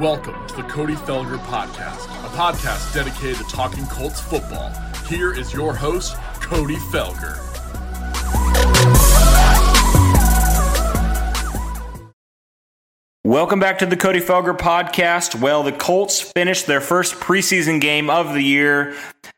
Welcome to the Cody Felger Podcast, a podcast dedicated to talking Colts football. Here is your host, Cody Felger. Welcome back to the Cody Felger podcast. Well, the Colts finished their first preseason game of the year.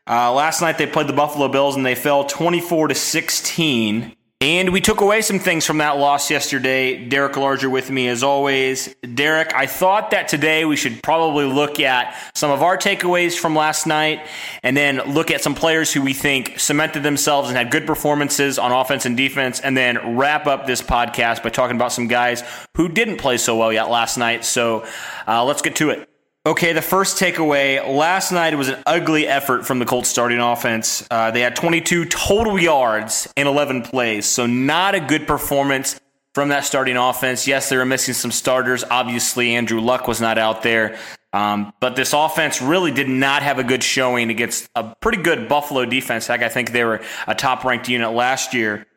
Uh, last night they played the Buffalo Bills and they fell 24 to 16. And we took away some things from that loss yesterday. Derek Larger with me as always. Derek, I thought that today we should probably look at some of our takeaways from last night and then look at some players who we think cemented themselves and had good performances on offense and defense, and then wrap up this podcast by talking about some guys who didn't play so well yet last night. So uh, let's get to it. Okay, the first takeaway last night was an ugly effort from the Colts starting offense. Uh, they had 22 total yards in 11 plays, so not a good performance from that starting offense. Yes, they were missing some starters. Obviously, Andrew Luck was not out there. Um, but this offense really did not have a good showing against a pretty good Buffalo defense. Heck, I think they were a top ranked unit last year.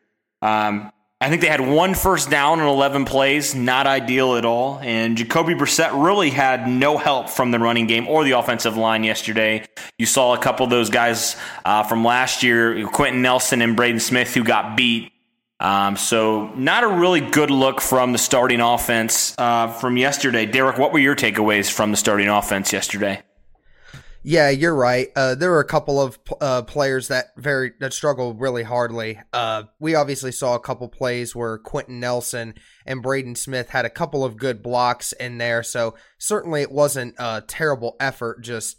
Um, I think they had one first down in 11 plays, not ideal at all. And Jacoby Brissett really had no help from the running game or the offensive line yesterday. You saw a couple of those guys uh, from last year, Quenton Nelson and Braden Smith, who got beat. Um, so, not a really good look from the starting offense uh, from yesterday. Derek, what were your takeaways from the starting offense yesterday? Yeah, you're right. Uh, there were a couple of uh, players that very that struggled really hardly. Uh, we obviously saw a couple plays where Quenton Nelson and Braden Smith had a couple of good blocks in there. So certainly it wasn't a terrible effort. Just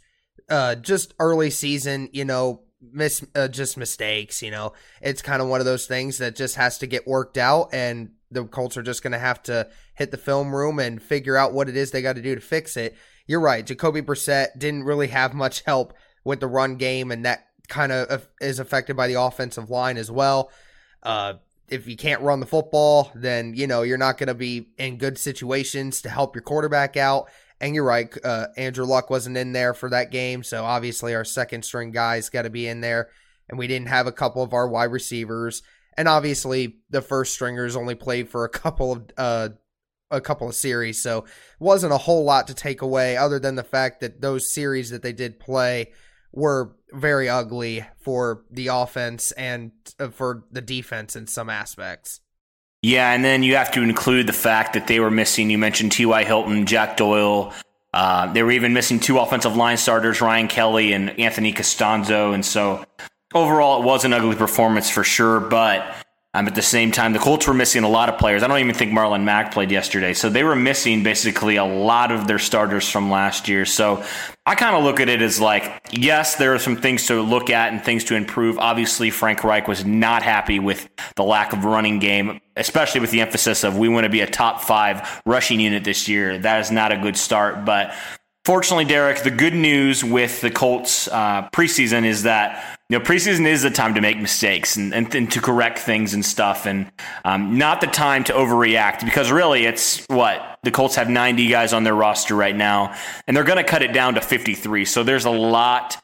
uh, just early season, you know, miss uh, just mistakes. You know, it's kind of one of those things that just has to get worked out, and the Colts are just going to have to hit the film room and figure out what it is they got to do to fix it you're right. Jacoby Brissett didn't really have much help with the run game, and that kind of is affected by the offensive line as well. Uh, if you can't run the football, then you know you're not going to be in good situations to help your quarterback out. And you're right, uh, Andrew Luck wasn't in there for that game, so obviously our second string guys got to be in there, and we didn't have a couple of our wide receivers, and obviously the first stringers only played for a couple of uh, a couple of series, so wasn't a whole lot to take away other than the fact that those series that they did play were very ugly for the offense and uh, for the defense in some aspects. Yeah, and then you have to include the fact that they were missing. You mentioned T.Y. Hilton, Jack Doyle. Uh, they were even missing two offensive line starters, Ryan Kelly and Anthony Castonzo. And so overall, it was an ugly performance for sure. But um, at the same time, the Colts were missing a lot of players. I don't even think Marlon Mack played yesterday. So they were missing basically a lot of their starters from last year. So I kind of look at it as like, yes, there are some things to look at and things to improve. Obviously, Frank Reich was not happy with the lack of running game, especially with the emphasis of we want to be a top five rushing unit this year. That is not a good start. But fortunately, Derek, the good news with the Colts uh, preseason is that you know, preseason is the time to make mistakes and, and, and to correct things and stuff, and um, not the time to overreact because really it's what the Colts have 90 guys on their roster right now, and they're going to cut it down to 53. So there's a lot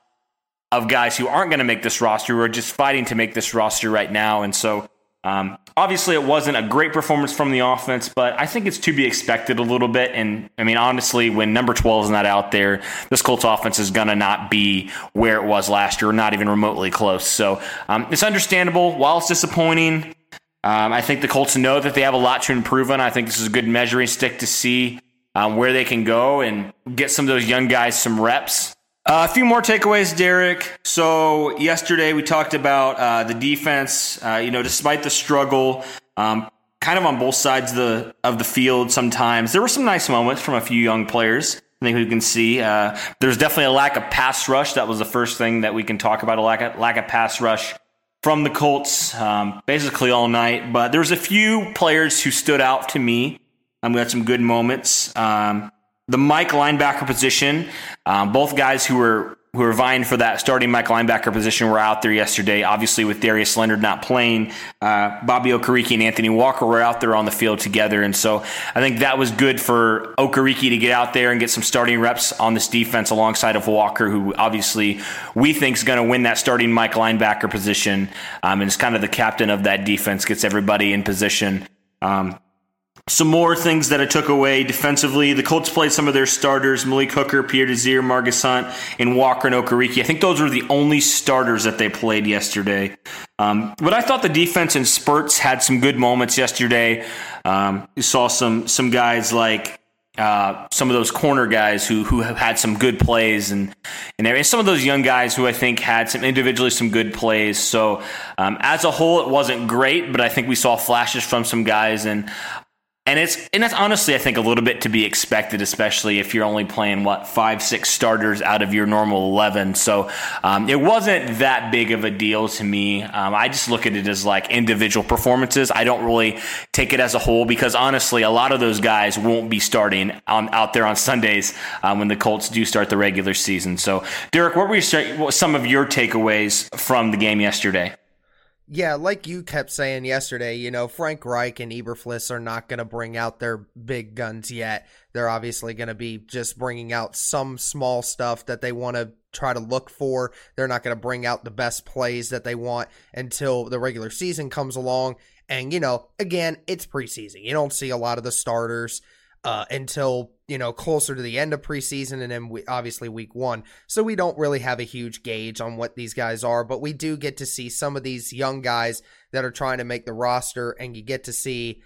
of guys who aren't going to make this roster who are just fighting to make this roster right now, and so um, obviously, it wasn't a great performance from the offense, but I think it's to be expected a little bit. And I mean, honestly, when number 12 is not out there, this Colts offense is going to not be where it was last year, not even remotely close. So um, it's understandable. While it's disappointing, um, I think the Colts know that they have a lot to improve on. I think this is a good measuring stick to see um, where they can go and get some of those young guys some reps. Uh, a few more takeaways, Derek. So yesterday we talked about uh, the defense. Uh, you know, despite the struggle, um, kind of on both sides of the of the field. Sometimes there were some nice moments from a few young players. I think we can see uh, there's definitely a lack of pass rush. That was the first thing that we can talk about a lack of lack of pass rush from the Colts, um, basically all night. But there's a few players who stood out to me. Um, we had some good moments. Um, the Mike linebacker position. Um, both guys who were who were vying for that starting Mike linebacker position were out there yesterday. Obviously, with Darius Leonard not playing, uh, Bobby Okereke and Anthony Walker were out there on the field together, and so I think that was good for Okereke to get out there and get some starting reps on this defense alongside of Walker, who obviously we think is going to win that starting Mike linebacker position, um, and is kind of the captain of that defense, gets everybody in position. Um, some more things that I took away defensively. The Colts played some of their starters: Malik Hooker, Pierre Desir, Margus Hunt, and Walker and Okereke. I think those were the only starters that they played yesterday. Um, but I thought the defense in spurts had some good moments yesterday. Um, you saw some some guys like uh, some of those corner guys who who have had some good plays and and some of those young guys who I think had some individually some good plays. So um, as a whole, it wasn't great, but I think we saw flashes from some guys, and and it's and that's honestly I think a little bit to be expected, especially if you're only playing what five six starters out of your normal eleven. So um, it wasn't that big of a deal to me. Um, I just look at it as like individual performances. I don't really take it as a whole because honestly, a lot of those guys won't be starting on, out there on Sundays um, when the Colts do start the regular season. So Derek, what were your, some of your takeaways from the game yesterday? Yeah, like you kept saying yesterday, you know, Frank Reich and Eberflus are not going to bring out their big guns yet. They're obviously going to be just bringing out some small stuff that they want to try to look for. They're not going to bring out the best plays that they want until the regular season comes along. And, you know, again, it's preseason. You don't see a lot of the starters uh, until you know closer to the end of preseason and then we, obviously week one. So we don't really have a huge gauge on what these guys are, but we do get to see some of these young guys that are trying to make the roster, and you get to see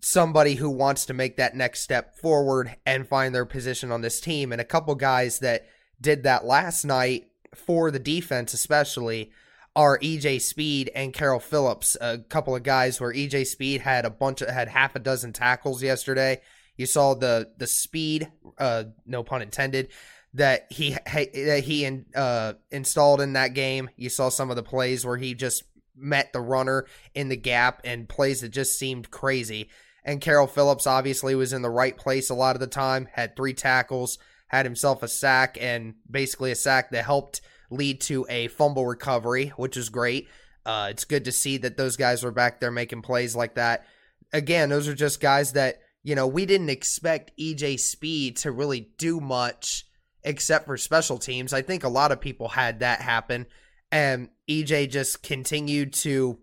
somebody who wants to make that next step forward and find their position on this team. And a couple guys that did that last night for the defense, especially are EJ Speed and Carroll Phillips, a couple of guys where EJ Speed had a bunch of had half a dozen tackles yesterday you saw the the speed, uh, no pun intended, that he that he in, uh, installed in that game. You saw some of the plays where he just met the runner in the gap and plays that just seemed crazy. And Carroll Phillips obviously was in the right place a lot of the time, had three tackles, had himself a sack, and basically a sack that helped lead to a fumble recovery, which is great. Uh, it's good to see that those guys were back there making plays like that. Again, those are just guys that you know, we didn't expect EJ Speed to really do much except for special teams. I think a lot of people had that happen. And EJ just continued to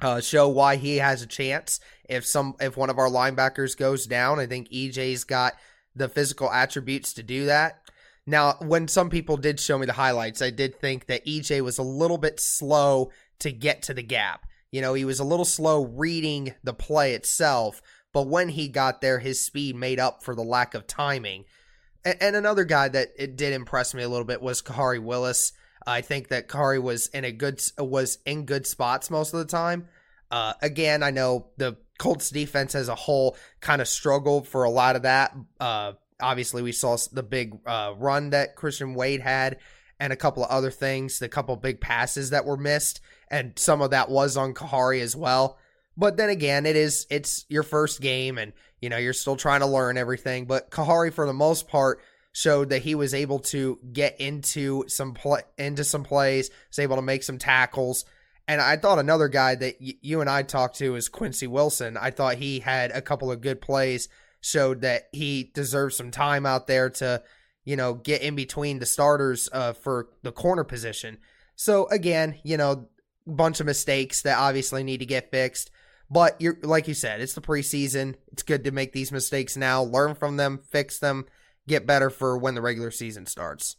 uh, show why he has a chance. If some if one of our linebackers goes down, I think EJ's got the physical attributes to do that. Now, when some people did show me the highlights, I did think that EJ was a little bit slow to get to the gap. You know, he was a little slow reading the play itself, but when he got there, his speed made up for the lack of timing. And, and another guy that it did impress me a little bit was Khari Willis. I think that Khari was in a good was in good spots most of the time. Uh, again, I know the Colts defense as a whole kind of struggled for a lot of that. Uh, obviously, we saw the big uh, run that Christian Wade had, and a couple of other things, the couple big passes that were missed, and some of that was on Khari as well. But then again, it is it's your first game, and you know you're still trying to learn everything. But Khari for the most part, showed that he was able to get into some play into some plays, was able to make some tackles. And I thought another guy that y- you and I talked to is Quincy Wilson. I thought he had a couple of good plays, showed that he deserves some time out there to, you know, get in between the starters uh, for the corner position. So again, you know, bunch of mistakes that obviously need to get fixed. But you're like you said, it's the preseason. It's good to make these mistakes now, learn from them, fix them, get better for when the regular season starts.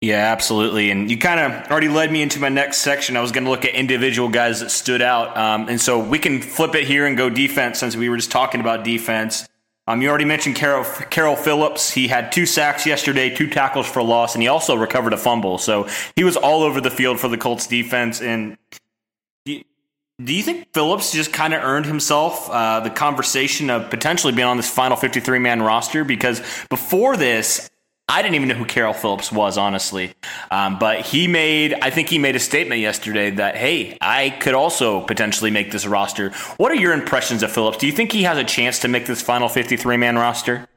Yeah, absolutely. And you kind of already led me into my next section. I was going to look at individual guys that stood out. Um, and so we can flip it here and go defense since we were just talking about defense. Um, you already mentioned Carol, Carroll Phillips. He had two sacks yesterday, two tackles for loss, and he also recovered a fumble. So he was all over the field for the Colts defense. And do you think Phillips just kind of earned himself uh, the conversation of potentially being on this final 53 man roster? Because before this, I didn't even know who Carroll Phillips was, honestly. Um, but he made, I think he made a statement yesterday that, hey, I could also potentially make this roster. What are your impressions of Phillips? Do you think he has a chance to make this final 53 man roster?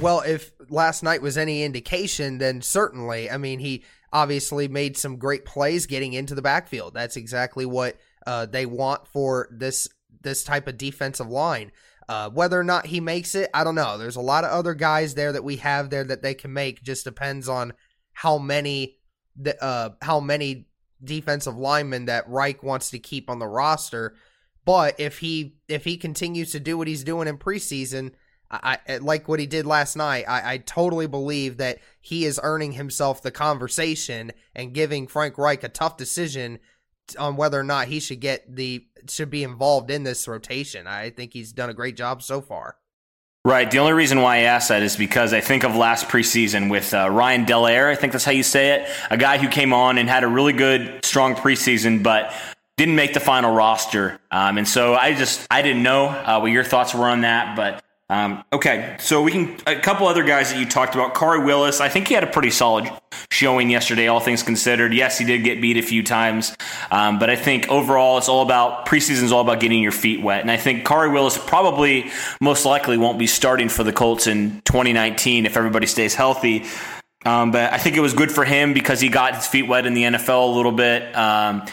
Well, if last night was any indication, then certainly. I mean, he obviously made some great plays getting into the backfield. That's exactly what uh, they want for this this type of defensive line. Uh, whether or not he makes it, I don't know. There's a lot of other guys there that we have there that they can make. Just depends on how many the uh, how many defensive linemen that Reich wants to keep on the roster. but if he if he continues to do what he's doing in preseason, I, I like what he did last night. I, I totally believe that he is earning himself the conversation and giving Frank Reich a tough decision on whether or not he should get the should be involved in this rotation. I think he's done a great job so far. Right. The only reason why I asked that is because I think of last preseason with uh, Ryan Delaire. I think that's how you say it. A guy who came on and had a really good, strong preseason, but didn't make the final roster. Um, and so I just I didn't know uh, what your thoughts were on that, but um, okay, so we can a couple other guys that you talked about. Khari Willis, I think he had a pretty solid showing yesterday, all things considered. Yes, he did get beat a few times, um, but I think overall it's all about preseason is all about getting your feet wet. And I think Khari Willis probably most likely won't be starting for the Colts in 2019 if everybody stays healthy. Um, but I think it was good for him because he got his feet wet in the NFL a little bit. Um,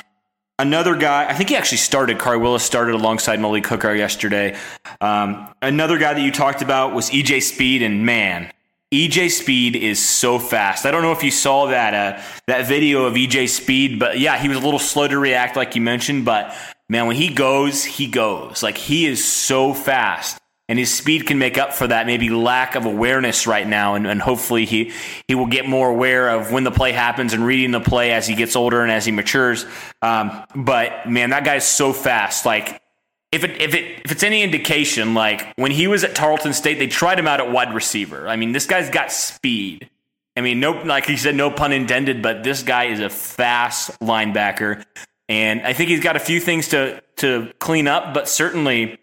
Another guy, I think he actually started. Khari Willis started alongside Malik Hooker yesterday. Um, another guy that you talked about was EJ Speed, and man, EJ Speed is so fast. I don't know if you saw that uh, that video of EJ Speed, but yeah, he was a little slow to react, like you mentioned. But man, when he goes, he goes. Like he is so fast and his speed can make up for that maybe lack of awareness right now and, and, hopefully he he will get more aware of when the play happens and reading the play as he gets older and as he matures um, but man that guy's so fast like if it if it if it's any indication like when he was at Tarleton State they tried him out at wide receiver I mean this guy's got speed I mean no like he said no pun intended but this guy is a fast linebacker and I think he's got a few things to to clean up but certainly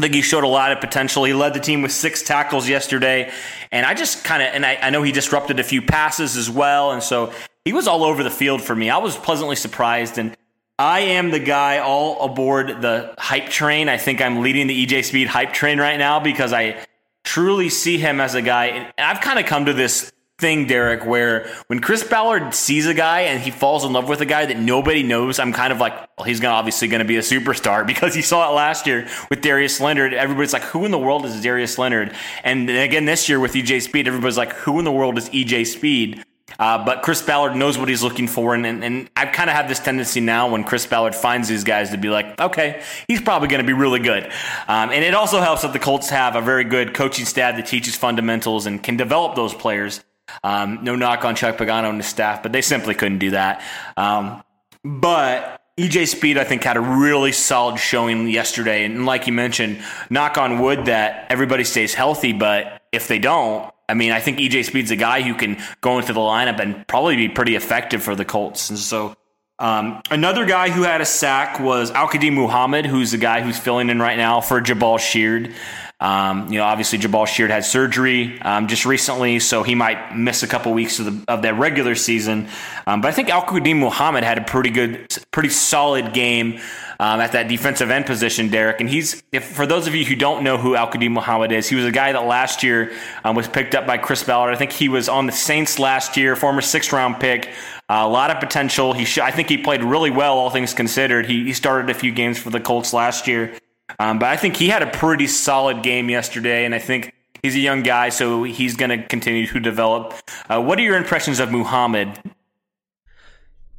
I think he showed a lot of potential. He led the team with six tackles yesterday. And I just kind of, and I, I, know he disrupted a few passes as well. And so he was all over the field for me. I was pleasantly surprised. And I am the guy all aboard the hype train. I think I'm leading the EJ Speed hype train right now because I truly see him as a guy. And I've kind of come to this thing, Derek, where when Chris Ballard sees a guy and he falls in love with a guy that nobody knows, I'm kind of like, well, he's gonna obviously going to be a superstar because he saw it last year with Darius Leonard. Everybody's like, who in the world is Darius Leonard? And again this year with EJ Speed, everybody's like, who in the world is EJ Speed? Uh, but Chris Ballard knows what he's looking for, and, and, and I kind of have this tendency now when Chris Ballard finds these guys to be like, okay, he's probably going to be really good. Um, and it also helps that the Colts have a very good coaching staff that teaches fundamentals and can develop those players. Um, no knock on Chuck Pagano and his staff, but they simply couldn't do that. Um, but EJ Speed, I think, had a really solid showing yesterday. And like you mentioned, knock on wood that everybody stays healthy. But if they don't, I mean, I think EJ Speed's a guy who can go into the lineup and probably be pretty effective for the Colts. And so um, another guy who had a sack was Al-Quadin Muhammad, who's the guy who's filling in right now for Jabaal Sheard. Um, you know, obviously Jabaal Sheard had surgery um, just recently, so he might miss a couple weeks of, the, of that regular season. Um, but I think Al-Quadin Muhammad had a pretty good, pretty solid game um, at that defensive end position, Derek. And he's, if, for those of you who don't know who Al-Quadin Muhammad is, he was a guy that last year um, was picked up by Chris Ballard. I think he was on the Saints last year, former sixth round pick. Uh, a lot of potential. He, sh- I think he played really well, all things considered. He, he started a few games for the Colts last year. Um, but I think he had a pretty solid game yesterday, and I think he's a young guy, so he's going to continue to develop. Uh, what are your impressions of Muhammad?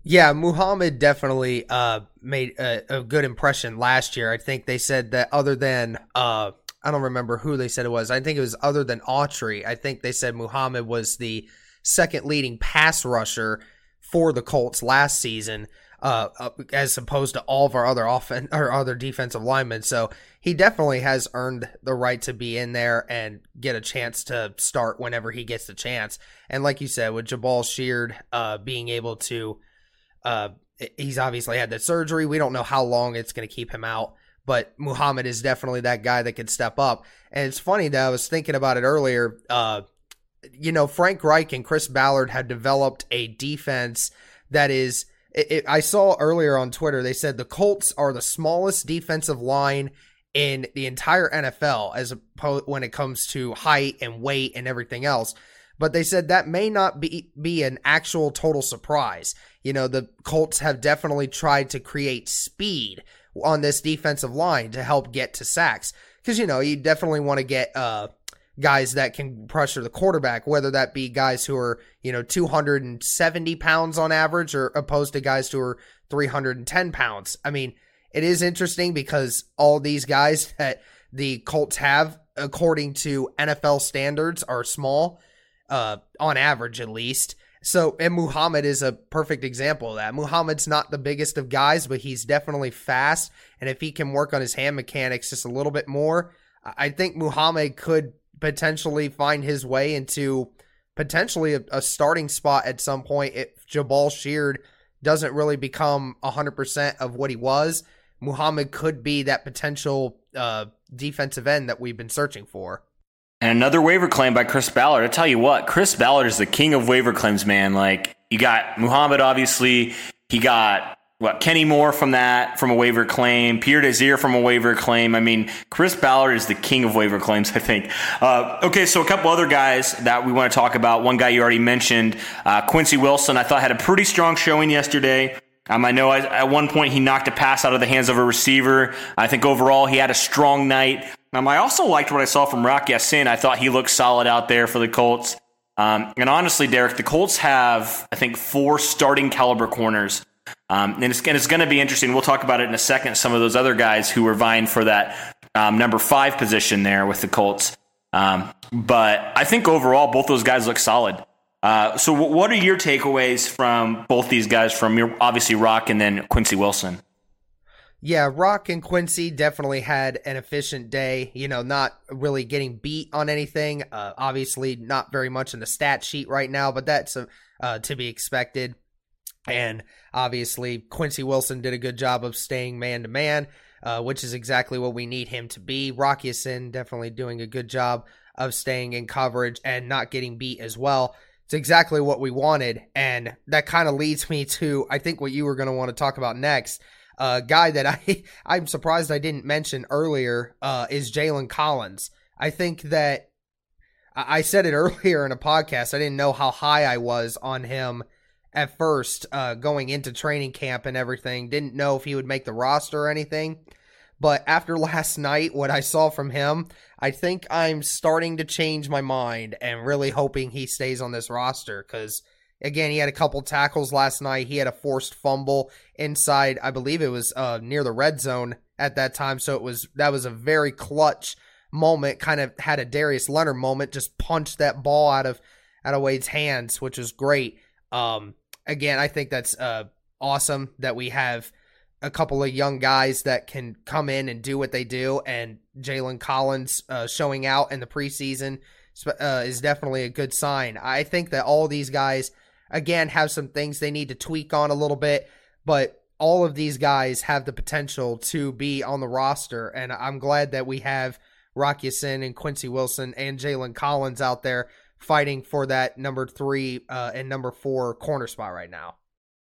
Yeah, Muhammad definitely uh, made a, a, good impression last year. I think they said that other than uh, I don't remember who they said it was. I think it was other than Autry. I think they said Muhammad was the second leading pass rusher for the Colts last season uh, as opposed to all of our other offen- or other defensive linemen. So he definitely has earned the right to be in there and get a chance to start whenever he gets the chance. And like you said, with Jabaal Sheard uh, being able to, uh, he's obviously had the surgery. We don't know how long it's going to keep him out, but Muhammad is definitely that guy that could step up. And it's funny that I was thinking about it earlier. Uh, you know, Frank Reich and Chris Ballard had developed a defense that is – it, it, I saw earlier on Twitter they said the Colts are the smallest defensive line in the entire NFL as opposed when it comes to height and weight and everything else. But they said that may not be be an actual total surprise. You know, the Colts have definitely tried to create speed on this defensive line to help get to sacks because you know you definitely want to get uh guys that can pressure the quarterback, whether that be guys who are, you know, 270 pounds on average or opposed to guys who are 310 pounds. I mean, it is interesting because all these guys that the Colts have, according to NFL standards, are small, uh, on average at least. So, and Muhammad is a perfect example of that. Muhammad's not the biggest of guys, but he's definitely fast. And if he can work on his hand mechanics just a little bit more, I think Muhammad could potentially find his way into potentially a, a starting spot at some point if Jabaal Sheard doesn't really become 100% of what he was. Muhammad could be that potential uh, defensive end that we've been searching for. And another waiver claim by Chris Ballard. I tell you what, Chris Ballard is the king of waiver claims, man. Like you got Muhammad, obviously. He got what Kenny Moore from that from a waiver claim, Pierre Desir from a waiver claim. I mean, Chris Ballard is the king of waiver claims, I think. Uh, okay, so a couple other guys that we want to talk about. One guy you already mentioned, uh, Quincy Wilson. I thought had a pretty strong showing yesterday. Um, I know I, at one point he knocked a pass out of the hands of a receiver. I think overall he had a strong night. Um, I also liked what I saw from Rock Ya-Sin. I thought he looked solid out there for the Colts. Um, and honestly, Derek, the Colts have, I think, four starting caliber corners. Um, and it's, it's going to be interesting. We'll talk about it in a second. Some of those other guys who were vying for that um, number five position there with the Colts. Um, but I think overall, both those guys look solid. Uh, so, what are your takeaways from both these guys? From your obviously Rock and then Quincy Wilson. Yeah, Rock and Quincy definitely had an efficient day. You know, not really getting beat on anything. Uh, obviously, not very much in the stat sheet right now, but that's uh, to be expected. And obviously, Quincy Wilson did a good job of staying man to man, which is exactly what we need him to be. Rock definitely doing a good job of staying in coverage and not getting beat as well. It's exactly what we wanted. And that kind of leads me to, I think, what you were going to want to talk about next. A uh, guy that I, I'm surprised I didn't mention earlier uh, is Jalen Collins. I think that I said it earlier in a podcast. I didn't know how high I was on him at first uh, going into training camp and everything. Didn't know if he would make the roster or anything. But after last night, what I saw from him, I think I'm starting to change my mind and really hoping he stays on this roster because, again, he had a couple tackles last night. He had a forced fumble inside, I believe it was uh, near the red zone at that time. So it was that was a very clutch moment. Kind of had a Darius Leonard moment, just punched that ball out of out of Wade's hands, which was great. Um, again, I think that's uh, awesome that we have a couple of young guys that can come in and do what they do. And Jalen Collins uh, showing out in the preseason uh, is definitely a good sign. I think that all these guys, again, have some things they need to tweak on a little bit, but all of these guys have the potential to be on the roster. And I'm glad that we have Rock Ya-Sin and Quincy Wilson and Jalen Collins out there fighting for that number three uh, and number four corner spot right now.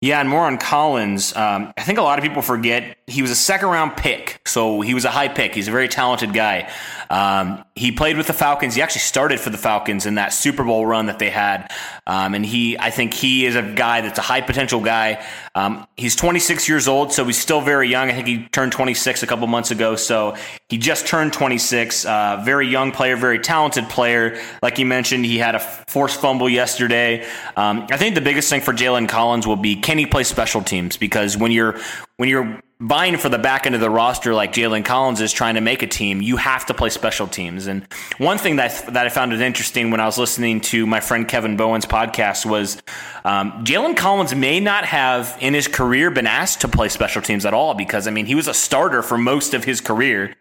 Yeah, and more on Collins. Um, I think a lot of people forget he was a second round pick, so he was a high pick. He's a very talented guy. Um, he played with the Falcons. He actually started for the Falcons in that Super Bowl run that they had. Um, and he, I think he is a guy that's a high potential guy. Um, he's 26 years old, so he's still very young. I think he turned 26 a couple months ago, so he just turned 26. Uh, very young player, very talented player. Like you mentioned, he had a forced fumble yesterday. Um, I think the biggest thing for Jalen Collins will be can he play special teams? Because when you're when you're vying for the back end of the roster like Jalen Collins is trying to make a team, you have to play special teams. And one thing that that I found interesting when I was listening to my friend Kevin Bowen's podcast was um, Jalen Collins may not have in his career been asked to play special teams at all because I mean he was a starter for most of his career.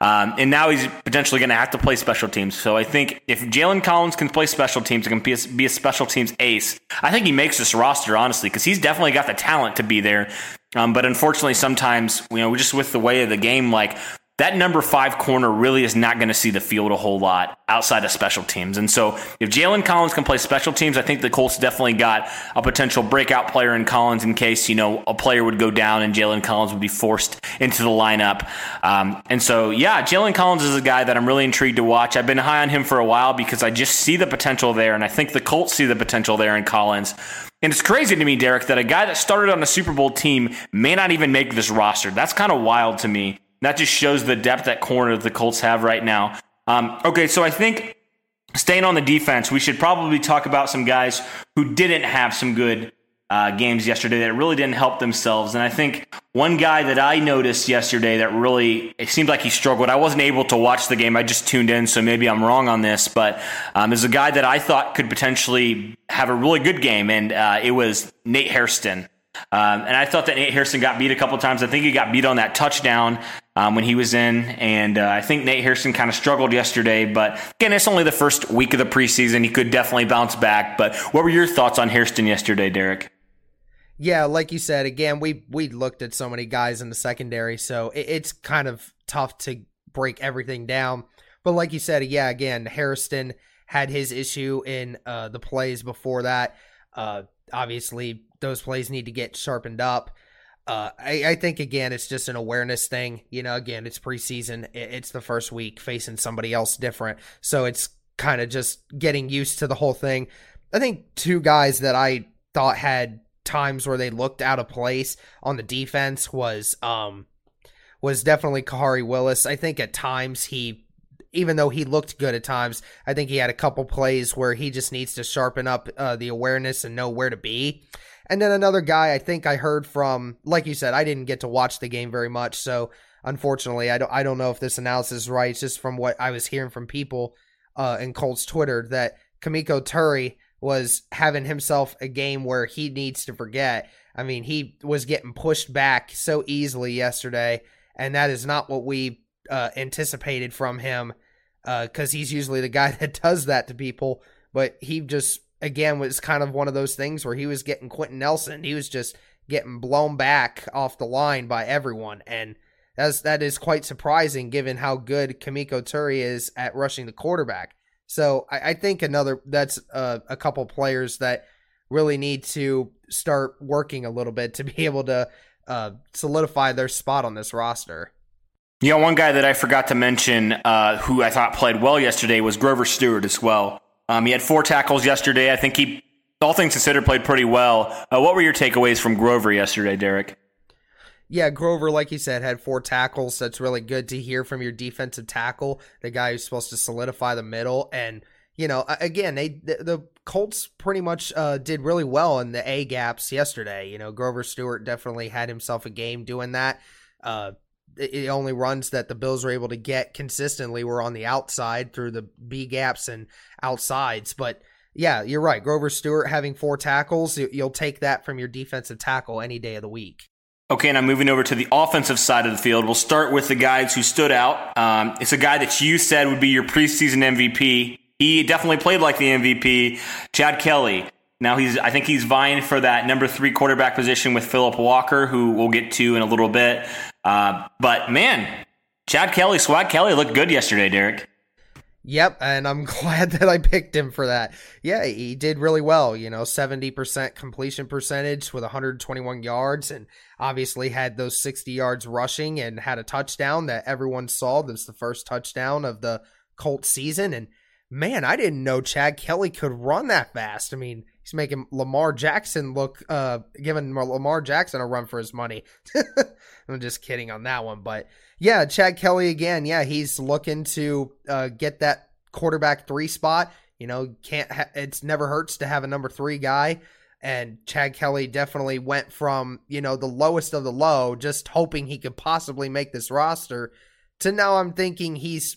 Um, and now he's potentially going to have to play special teams. So I think if Jalen Collins can play special teams and can be a, be a special teams ace, I think he makes this roster, honestly, because he's definitely got the talent to be there. Um, but unfortunately, sometimes, you know, just with the way of the game, like that number five corner really is not going to see the field a whole lot outside of special teams. And so if Jalen Collins can play special teams, I think the Colts definitely got a potential breakout player in Collins in case, you know, a player would go down and Jalen Collins would be forced into the lineup. Um, and so, yeah, Jalen Collins is a guy that I'm really intrigued to watch. I've been high on him for a while because I just see the potential there. And I think the Colts see the potential there in Collins. And it's crazy to me, Derek, that a guy that started on a Super Bowl team may not even make this roster. That's kind of wild to me. That just shows the depth at corner the Colts have right now. Um, okay, so I think staying on the defense, we should probably talk about some guys who didn't have some good uh, games yesterday that really didn't help themselves. And I think one guy that I noticed yesterday that really it seemed like he struggled. I wasn't able to watch the game; I just tuned in, so maybe I'm wrong on this. But um, is a guy that I thought could potentially have a really good game, and uh, it was Nate Hairston. Um, and I thought that Nate Hairston got beat a couple times. I think he got beat on that touchdown um, when he was in. And uh, I think Nate Hairston kind of struggled yesterday. But again, it's only the first week of the preseason. He could definitely bounce back. But what were your thoughts on Hairston yesterday, Derek? Yeah, like you said, again, we we looked at so many guys in the secondary, so it, it's kind of tough to break everything down. But like you said, yeah, again, Hairston had his issue in uh, the plays before that. Uh, obviously, those plays need to get sharpened up. Uh, I, I, think again, it's just an awareness thing. You know, again, it's preseason. It's the first week facing somebody else different, so it's kind of just getting used to the whole thing. I think two guys that I thought had times where they looked out of place on the defense was um was definitely Khari Willis. I think at times he even though he looked good at times, I think he had a couple plays where he just needs to sharpen up uh, the awareness and know where to be. And then another guy I think I heard from, like you said, I didn't get to watch the game very much, so unfortunately, I don't I don't know if this analysis is right. It's just from what I was hearing from people uh, in Colts Twitter that Kemoko Turay was having himself a game where he needs to forget. I mean, he was getting pushed back so easily yesterday, and that is not what we uh, anticipated from him because uh, he's usually the guy that does that to people. But he just again was kind of one of those things where he was getting Quenton Nelson. He was just getting blown back off the line by everyone, and that's that is quite surprising given how good Kemoko Turay is at rushing the quarterback. So I, I think another that's a couple players that really need to start working a little bit to be able to uh, solidify their spot on this roster. Yeah, one guy that I forgot to mention uh, who I thought played well yesterday was Grover Stewart as well. Um, he had four tackles yesterday. I think he, all things considered, played pretty well. Uh, what were your takeaways from Grover yesterday, Derek? Yeah, Grover, like you said, had four tackles. That's really good to hear from your defensive tackle, the guy who's supposed to solidify the middle. And, you know, again, they the, the Colts pretty much uh, did really well in the A gaps yesterday. You know, Grover Stewart definitely had himself a game doing that. Uh, the only runs that the Bills were able to get consistently were on the outside through the B gaps and outsides. But yeah, you're right. Grover Stewart having four tackles, you'll take that from your defensive tackle any day of the week. Okay, and I'm moving over to the offensive side of the field. We'll start with the guys who stood out. Um, it's a guy that you said would be your preseason MVP. He definitely played like the MVP. Chad Kelly. Now he's, I think he's vying for that number three quarterback position with Phillip Walker, who we'll get to in a little bit. Uh, but man, Chad Kelly, Swag Kelly looked good yesterday, Derek. Yep, and I'm glad that I picked him for that. Yeah, he did really well, you know, 70% completion percentage with 121 yards and obviously had those 60 yards rushing and had a touchdown that everyone saw. Was the first touchdown of the Colts season and man, I didn't know Chad Kelly could run that fast. I mean, he's making Lamar Jackson look uh giving Lamar Jackson a run for his money. I'm just kidding on that one, but yeah, Chad Kelly again. Yeah, he's looking to uh, get that quarterback three spot. You know, can't ha- it's never hurts to have a number three guy. And Chad Kelly definitely went from you know the lowest of the low, just hoping he could possibly make this roster, to now I'm thinking he's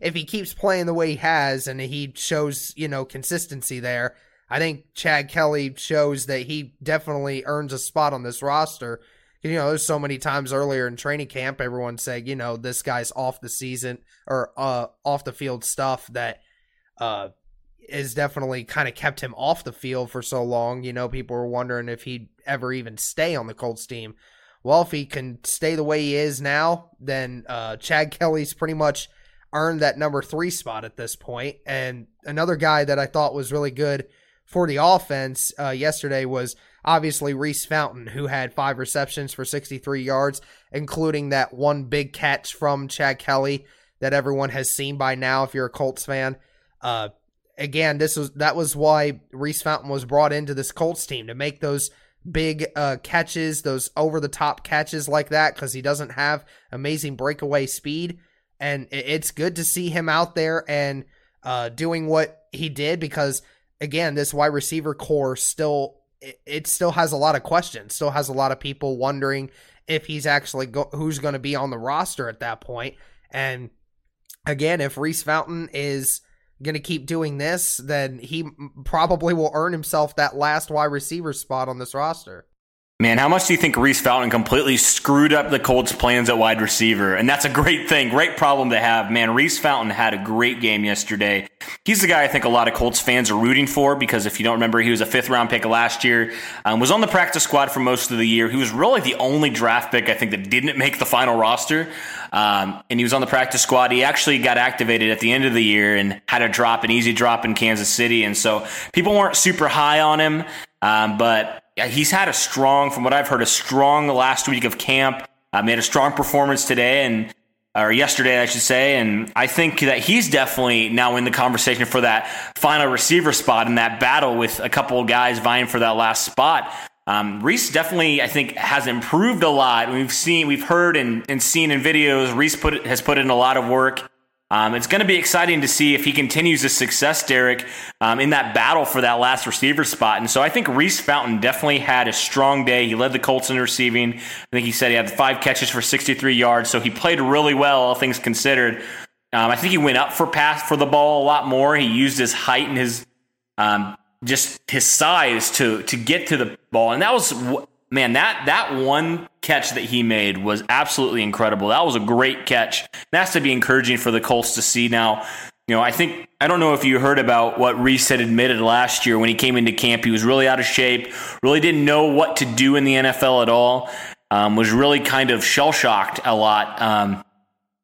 if he keeps playing the way he has and he shows you know consistency there. I think Chad Kelly shows that he definitely earns a spot on this roster you know, there's so many times earlier in training camp, everyone said, you know, this guy's off the season or uh, off the field stuff that uh, is definitely kind of kept him off the field for so long. You know, people were wondering if he'd ever even stay on the Colts team. Well, if he can stay the way he is now, then uh, Chad Kelly's pretty much earned that number three spot at this point. And another guy that I thought was really good for the offense uh, yesterday was obviously Reece Fountain, who had five receptions for 63 yards, including that one big catch from Chad Kelly that everyone has seen by now if you're a Colts fan. Uh, again, this was that was why Reece Fountain was brought into this Colts team to make those big uh, catches, those over the top catches like that, because he doesn't have amazing breakaway speed. And it's good to see him out there and uh, doing what he did because, again, this wide receiver core still it, it still has a lot of questions. Still has a lot of people wondering if he's actually go- who's going to be on the roster at that point. And again, if Reece Fountain is going to keep doing this, then he probably will earn himself that last wide receiver spot on this roster. Man, how much do you think Reece Fountain completely screwed up the Colts' plans at wide receiver? And that's a great thing, great problem to have. Man, Reece Fountain had a great game yesterday. He's the guy I think a lot of Colts fans are rooting for because if you don't remember, he was a fifth round pick last year, um, was on the practice squad for most of the year. He was really the only draft pick I think that didn't make the final roster. Um, and he was on the practice squad. He actually got activated at the end of the year and had a drop, an easy drop in Kansas City. And so people weren't super high on him. Um, but he's had a strong, from what I've heard, a strong last week of camp. Uh, made a strong performance today and or yesterday, I should say. And I think that he's definitely now in the conversation for that final receiver spot in that battle with a couple of guys vying for that last spot. Um, Reece definitely, I think, has improved a lot. We've seen, we've heard and, and seen in videos. Reece put has put in a lot of work. Um, it's going to be exciting to see if he continues his success, Derek, um, in that battle for that last receiver spot. And so I think Reece Fountain definitely had a strong day. He led the Colts in receiving. I think he said he had five catches for 63 yards, so he played really well, all things considered. Um, I think he went up for pass for the ball a lot more. He used his height and his um, just his size to to get to the ball, and that was man, that that one catch that he made was absolutely incredible. That was a great catch. That has to be encouraging for the Colts to see now. You know, I think I don't know if you heard about what Reece had admitted last year when he came into camp. He was really out of shape, really didn't know what to do in the NFL at all. Um, was really kind of shell shocked a lot. Um,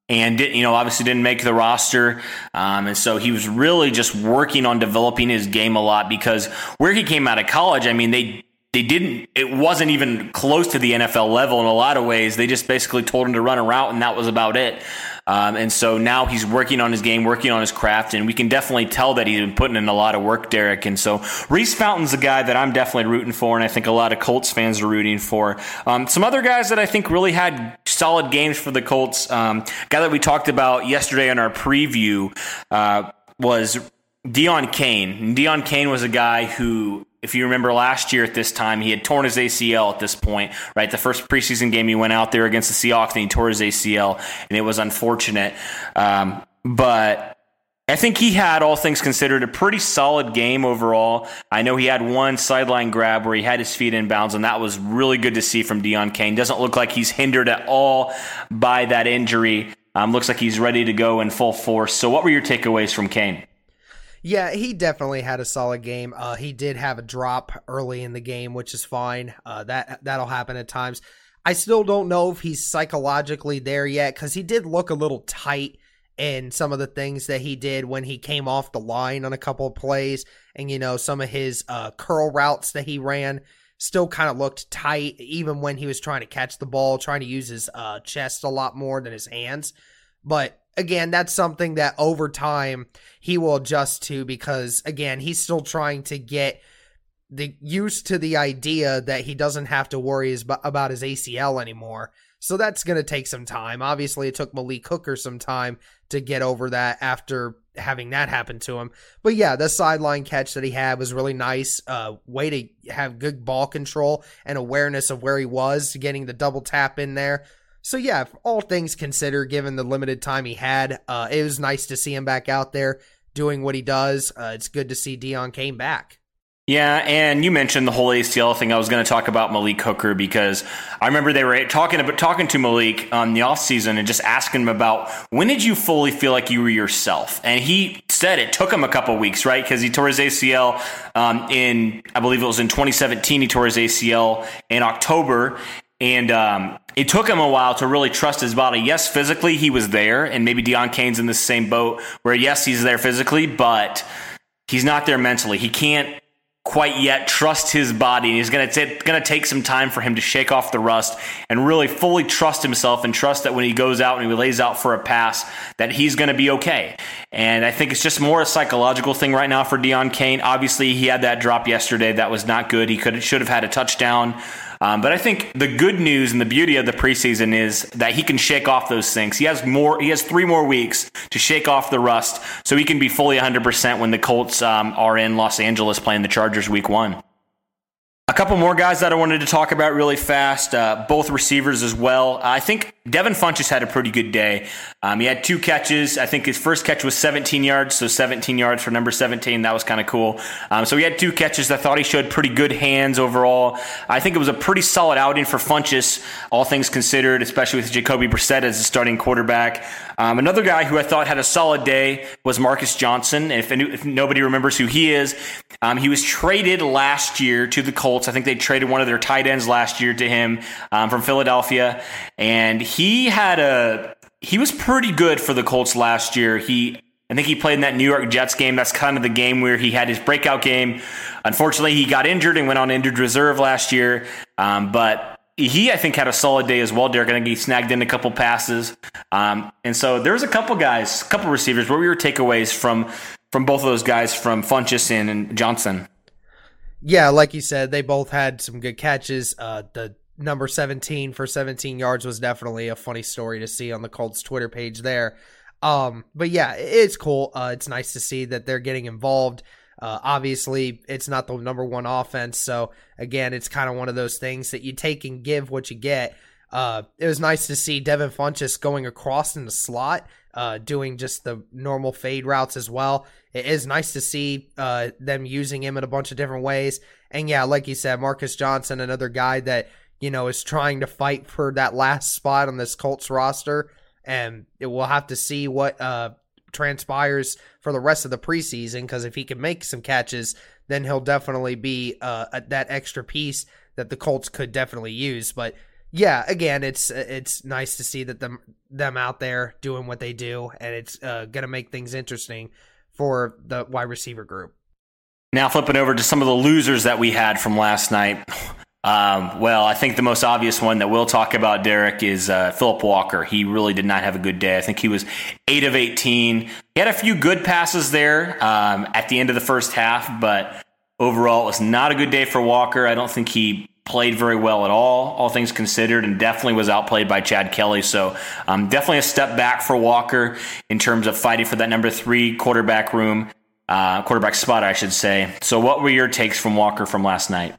and did, you know obviously didn't make the roster um, and so he was really just working on developing his game a lot because where he came out of college i mean they they didn't it wasn't even close to the NFL level in a lot of ways. They just basically told him to run a route and that was about it. Um, and so now he's working on his game, working on his craft, and we can definitely tell that he's been putting in a lot of work, Derek. And so Reece Fountain's a guy that I'm definitely rooting for, and I think a lot of Colts fans are rooting for. Um, some other guys that I think really had solid games for the Colts. Um, guy that we talked about yesterday in our preview uh, was Deon Cain. Deon Cain was a guy who if you remember last year at this time, he had torn his ACL at this point, right? The first preseason game he went out there against the Seahawks and he tore his ACL, and it was unfortunate. Um, but I think he had, all things considered, a pretty solid game overall. I know he had one sideline grab where he had his feet in bounds, and that was really good to see from Deon Cain. Doesn't look like he's hindered at all by that injury. Um, looks like he's ready to go in full force. So, what were your takeaways from Cain? Yeah, he definitely had a solid game. Uh, he did have a drop early in the game, which is fine. Uh, that that'll happen at times. I still don't know if he's psychologically there yet because he did look a little tight in some of the things that he did when he came off the line on a couple of plays, and you know some of his uh, curl routes that he ran still kind of looked tight, even when he was trying to catch the ball, trying to use his uh, chest a lot more than his hands. But again, that's something that over time he will adjust to because again, he's still trying to get the used to the idea that he doesn't have to worry about his ACL anymore. So that's going to take some time. Obviously, it took Malik Hooker some time to get over that after having that happen to him. But yeah, the sideline catch that he had was really nice. Uh, way to have good ball control and awareness of where he was, getting the double tap in there. So yeah, all things considered, given the limited time he had, uh, it was nice to see him back out there doing what he does. Uh, it's good to see Dion came back. Yeah, and you mentioned the whole ACL thing. I was going to talk about Malik Hooker because I remember they were talking about talking to Malik on the offseason and just asking him about when did you fully feel like you were yourself? And he said it took him a couple weeks, right? Because he tore his ACL um, in, I believe it was in 2017. He tore his ACL in October, and um, it took him a while to really trust his body. Yes, physically he was there, and maybe Deon Cain's in the same boat where yes, he's there physically, but he's not there mentally. He can't quite yet trust his body, and he's going to going to take some time for him to shake off the rust and really fully trust himself and trust that when he goes out and he lays out for a pass, that he's going to be okay. And I think it's just more a psychological thing right now for Deon Cain. Obviously, he had that drop yesterday that was not good. He could should have had a touchdown. Um, but I think the good news and the beauty of the preseason is that he can shake off those things. He has more. He has three more weeks to shake off the rust, so he can be fully 100 percent when the Colts um, are in Los Angeles playing the Chargers Week One. A couple more guys that I wanted to talk about really fast, uh, both receivers as well. I think Devin Funchess had a pretty good day. Um, he had two catches. I think his first catch was 17 yards, so 17 yards for number 17. That was kind of cool. Um, so he had two catches. I thought he showed pretty good hands overall. I think it was a pretty solid outing for Funchess, all things considered, especially with Jacoby Brissett as the starting quarterback. Um, another guy who I thought had a solid day was Marcus Johnson. If, if nobody remembers who he is, um, he was traded last year to the Colts. I think they traded one of their tight ends last year to him um, from Philadelphia, and he had a he was pretty good for the Colts last year. He I think he played in that New York Jets game. That's kind of the game where he had his breakout game. Unfortunately, he got injured and went on injured reserve last year. Um, but he, I think, had a solid day as well. Derek, I think he snagged in a couple passes. Um, and so there's a couple guys, a couple receivers. What were your takeaways from from both of those guys, from Funchess and Johnson? Yeah, like you said, they both had some good catches. Uh, the number 17 for 17 yards was definitely a funny story to see on the Colts Twitter page there. Um, but yeah, it's cool. Uh, it's nice to see that they're getting involved. Uh, obviously, it's not the number one offense. So, again, it's kind of one of those things that you take and give what you get. Uh, it was nice to see Devin Funchess going across in the slot, uh, doing just the normal fade routes as well. It is nice to see uh, them using him in a bunch of different ways. And yeah, like you said, Marcus Johnson, another guy that you know, is trying to fight for that last spot on this Colts roster. And it, we'll have to see what uh, transpires for the rest of the preseason because if he can make some catches, then he'll definitely be uh, that extra piece that the Colts could definitely use. But yeah, again, it's it's nice to see that them them out there doing what they do, and it's uh, gonna make things interesting for the wide receiver group. Now flipping over to some of the losers that we had from last night. Um, well, I think the most obvious one that we'll talk about, Derek, is uh, Phillip Walker. He really did not have a good day. I think he was 8 of 18. He had a few good passes there um, at the end of the first half, but overall, it was not a good day for Walker. I don't think he played very well at all, all things considered, and definitely was outplayed by Chad Kelly. So, um, definitely a step back for Walker in terms of fighting for that number three quarterback room, uh, quarterback spot, I should say. So, what were your takes from Walker from last night?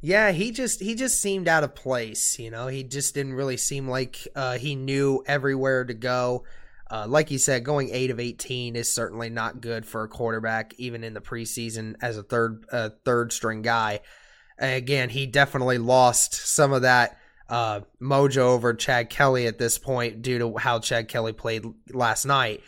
Yeah, he just he just seemed out of place. You know, he just didn't really seem like uh, he knew everywhere to go. Uh, like you said, going eight of eighteen is certainly not good for a quarterback, even in the preseason as a third uh, third string guy. Again, he definitely lost some of that uh, mojo over Chad Kelly at this point due to how Chad Kelly played last night.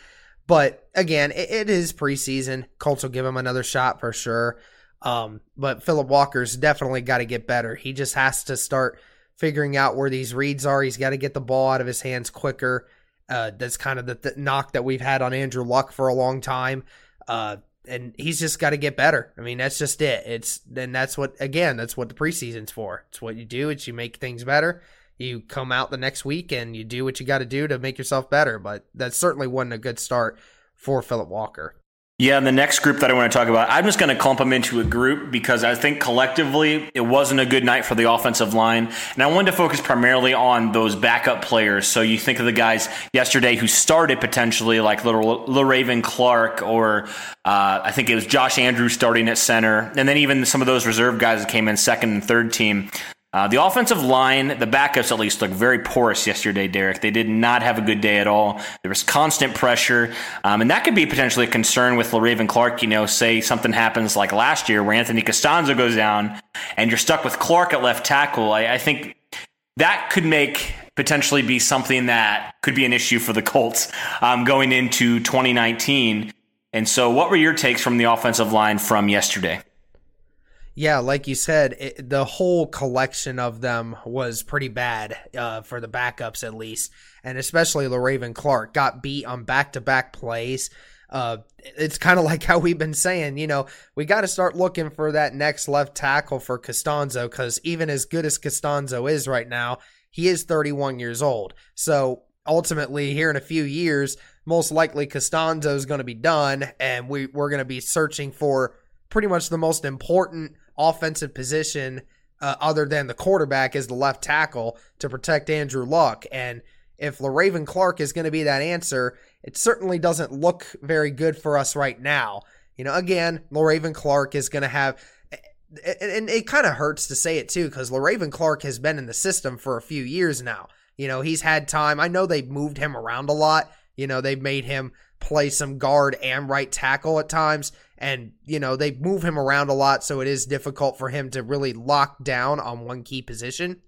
But again, it, it is preseason. Colts will give him another shot for sure. Um, but Phillip Walker's definitely got to get better. He just has to start figuring out where these reads are. He's got to get the ball out of his hands quicker. Uh, that's kind of the, the, knock that we've had on Andrew Luck for a long time. Uh, and he's just got to get better. I mean, that's just it. It's then that's what again, that's what the preseason's for. It's what you do. It's you make things better. You come out the next week and you do what you got to do to make yourself better. But that certainly wasn't a good start for Phillip Walker. Yeah, and the next group that I want to talk about, I'm just going to clump them into a group because I think collectively it wasn't a good night for the offensive line. And I wanted to focus primarily on those backup players. So you think of the guys yesterday who started potentially, like Le'Raven Clark, or uh, I think it was Josh Andrews starting at center. And then even some of those reserve guys that came in second and third team. Uh, the offensive line, the backups at least, looked very porous yesterday, Derek. They did not have a good day at all. There was constant pressure, um, and that could be potentially a concern with Le'Raven Clark. You know, say something happens like last year where Anthony Castonzo goes down and you're stuck with Clark at left tackle. I, I think that could make potentially be something that could be an issue for the Colts um, going into 2019. And so, what were your takes from the offensive line from yesterday? Yeah, like you said, it, the whole collection of them was pretty bad uh, for the backups, at least, and especially Le'Raven Clark got beat on back-to-back plays. Uh, it's kind of like how we've been saying, you know, we got to start looking for that next left tackle for Castonzo because even as good as Castonzo is right now, he is 31 years old. So ultimately, here in a few years, most likely Castonzo is going to be done, and we, we're going to be searching for pretty much the most important offensive position uh, other than the quarterback is the left tackle to protect Andrew Luck. And if Le'Raven Clark is going to be that answer, it certainly doesn't look very good for us right now. You know, again, Le'Raven Clark is going to have and it kind of hurts to say it too because Le'Raven Clark has been in the system for a few years now. You know, he's had time. I know they moved him around a lot. You know, they've made him play some guard and right tackle at times. And, you know, they move him around a lot, so it is difficult for him to really lock down on one key position.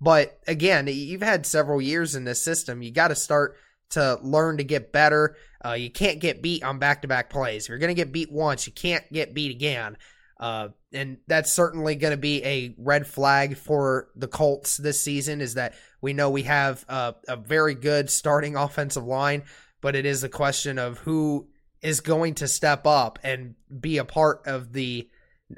But again, you've had several years in this system. You got to start to learn to get better. Uh, you can't get beat on back to back plays. If you're going to get beat once, you can't get beat again. Uh, and that's certainly going to be a red flag for the Colts this season. Is that we know we have a, a very good starting offensive line, but it is a question of who is going to step up and be a part of the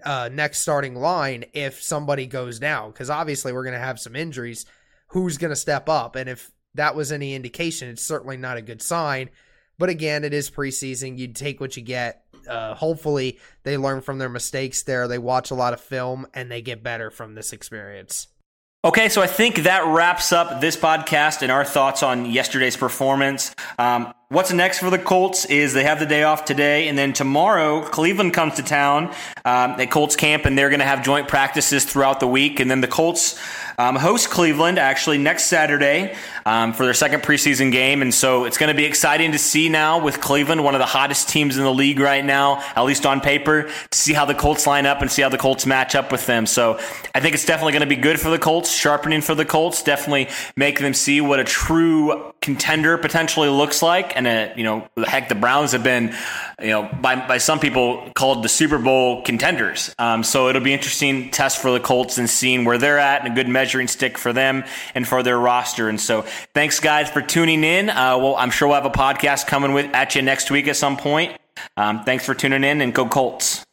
uh, next starting line if somebody goes down. Because obviously we're going to have some injuries. Who's going to step up? And if that was any indication, it's certainly not a good sign. But again, it is preseason. You take what you get uh, hopefully they learn from their mistakes there. They watch a lot of film and they get better from this experience. Okay, so I think that wraps up this podcast and our thoughts on yesterday's performance. Um, what's next for the Colts is they have the day off today, and then tomorrow Cleveland comes to town um, at Colts camp, and they're going to have joint practices throughout the week. And then the Colts um, host Cleveland actually next Saturday um, for their second preseason game. And so it's going to be exciting to see now with Cleveland, one of the hottest teams in the league right now, at least on paper, to see how the Colts line up and see how the Colts match up with them. So I think it's definitely going to be good for the Colts, sharpening for the Colts, definitely make them see what a true contender potentially looks like. And, uh, you know, heck, the Browns have been, you know, by, by some people called the Super Bowl contenders. Um, so it'll be interesting test for the Colts and seeing where they're at and a good measuring stick for them and for their roster. And so thanks, guys, for tuning in. Uh, well, I'm sure we'll have a podcast coming with at you next week at some point. Um, thanks for tuning in and go Colts.